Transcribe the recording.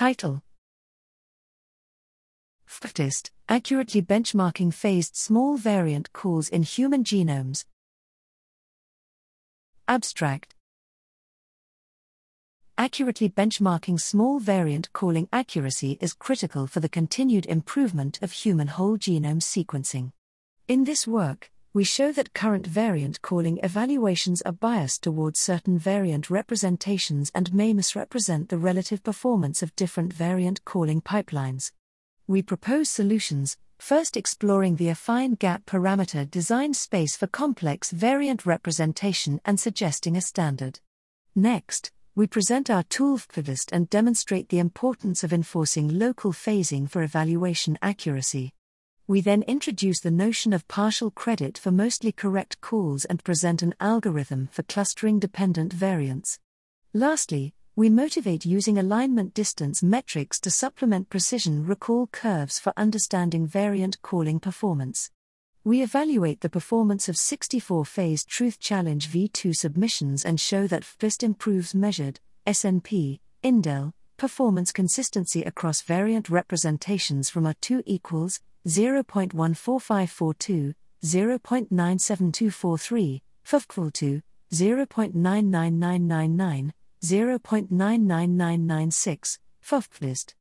Title vcfdist, accurately benchmarking phased small variant calls in human genomes. Abstract Accurately benchmarking small variant calling accuracy is critical for the continued improvement of human whole genome sequencing. In this work, we show that current variant calling evaluations are biased towards certain variant representations and may misrepresent the relative performance of different variant calling pipelines. We propose solutions, first exploring the affine gap parameter design space for complex variant representation and suggesting a standard. Next, we present our tool vcfdist and demonstrate the importance of enforcing local phasing for evaluation accuracy. We then introduce the notion of partial credit for mostly correct calls and present an algorithm for clustering dependent variants. Lastly, we motivate using alignment distance metrics to supplement precision recall curves for understanding variant calling performance. We evaluate the performance of 64 phase Truth Challenge v2 submissions and show that vcfdist improves measured, SNP, INDEL, performance consistency across variant representations from R2 equals 0.14542, 0.97243, vcfeval 2, 0.99999, 0.99996, vcfdist,